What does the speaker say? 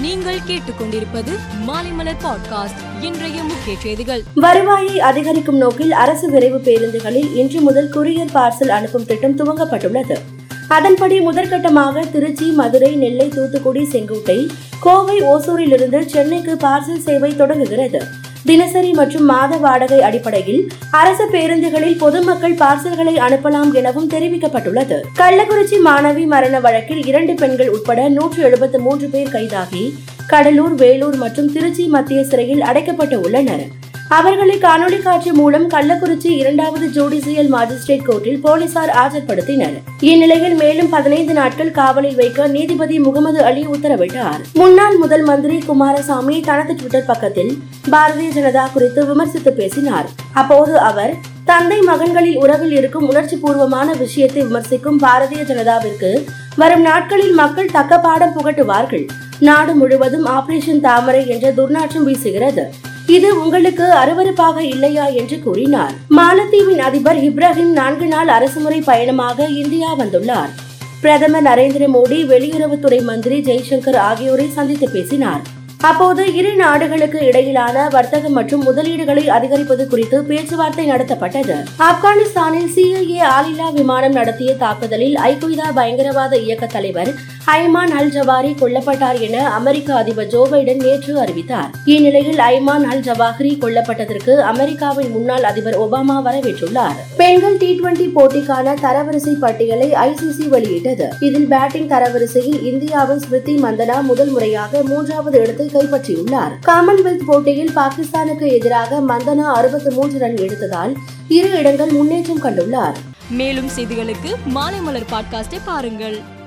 நீங்கள் கேட்டுக்கொண்டிருப்பது மாலைமலர் பாட்காஸ்ட் இன்றைய முக்கிய செய்திகள். வருவாயை அதிகரிக்கும் நோக்கில் அரசு விரைவு பேருந்துகளில் இன்று முதல் குரியர் பார்சல் அனுப்பும் திட்டம் துவங்கப்பட்டுள்ளது. அதன்படி முதற்கட்டமாக திருச்சி மதுரை நெல்லை தூத்துக்குடி செங்கோட்டை கோவை ஓசூரிலிருந்து சென்னைக்கு பார்சல் சேவை தொடங்குகிறது. தினசரி மற்றும் மாத வாடகை அடிப்படையில் அரசு பேருந்துகளில் பொதுமக்கள் பார்சல்களை அனுப்பலாம் எனவும் தெரிவிக்கப்பட்டுள்ளது. கள்ளக்குறிச்சி மாணவி மரண வழக்கில் இரண்டு பெண்கள் உட்பட நூற்று எழுபத்து மூன்று பேர் கைதாகி கடலூர் வேலூர் மற்றும் திருச்சி மத்திய சிறையில் அடைக்கப்பட்டு உள்ளனர். அவர்களை காணொலி காட்சி மூலம் கள்ளக்குறிச்சி இரண்டாவது ஜுடிசியல் மாஜிஸ்ட்ரேட் கோர்ட்டில் போலீசார் ஆஜர்படுத்தினர். இந்நிலையில் மேலும் பதினைந்து நாட்கள் காவலில் வைக்க நீதிபதி முகமது அலி உத்தரவிட்டார். முன்னாள் முதல் மந்திரி குமாரசாமி தனது ட்விட்டர் பக்கத்தில் பாரதிய ஜனதா குறித்து விமர்சித்து பேசினார். அப்போது அவர் தந்தை மகன்களில் உறவில் இருக்கும் உணர்ச்சி பூர்வமான விஷயத்தை விமர்சிக்கும் பாரதிய ஜனதாவிற்கு வரும் நாட்களில் மக்கள் தக்க பாடம் புகட்டுவார்கள். நாடு முழுவதும் ஆபரேஷன் தாமரை என்ற துர்நாற்றம் வீசுகிறது. இது உங்களுக்கு அருவருப்பாக இல்லையா என்று கூறினார். மாலத்தீவின் அதிபர் இப்ராஹிம் நான்கு நாள் அரசுமுறை பயணமாக இந்தியா வந்துள்ளார். பிரதமர் நரேந்திர மோடி வெளியுறவுத்துறை மந்திரி ஜெய்சங்கர் ஆகியோரை சந்தித்து பேசினார். அப்போது இரு நாடுகளுக்கு இடையிலான வர்த்தகம் மற்றும் முதலீடுகளை அதிகரிப்பது குறித்து பேச்சுவார்த்தை நடத்தப்பட்டது. ஆப்கானிஸ்தானில் சிஐஏ ஆளில்லா விமானம் நடத்திய தாக்குதலில் ஐகுய்தா பயங்கரவாத இயக்க தலைவர் ஐமான் அல் ஜவாரி கொல்லப்பட்டார் என அமெரிக்க அதிபர் ஜோ பைடன் நேற்று அறிவித்தார். இந்நிலையில் ஐமான் அல் ஜவாஹரி கொல்லப்பட்டதற்கு அமெரிக்காவின் முன்னாள் அதிபர் ஒபாமா வரவேற்றுள்ளார். பெண்கள் டி டுவெண்டி போட்டிக்கான தரவரிசை பட்டியலை ஐசிசி வெளியிட்டது. இதில் பேட்டிங் தரவரிசையில் இந்தியாவின் ஸ்மிருதி மந்தனா முதல் முறையாக மூன்றாவது இடத்தை கைப்பற்றியுள்ளார். காமன்வெல்த் போட்டியில் பாகிஸ்தானுக்கு எதிராக மந்தனா அறுபத்தி மூன்று ரன் எடுத்ததால் இரு இடங்கள் முன்னேற்றம் கண்டுள்ளார். மேலும் செய்திகளுக்கு மாலைமலர் பாட்காஸ்டை பாருங்கள்.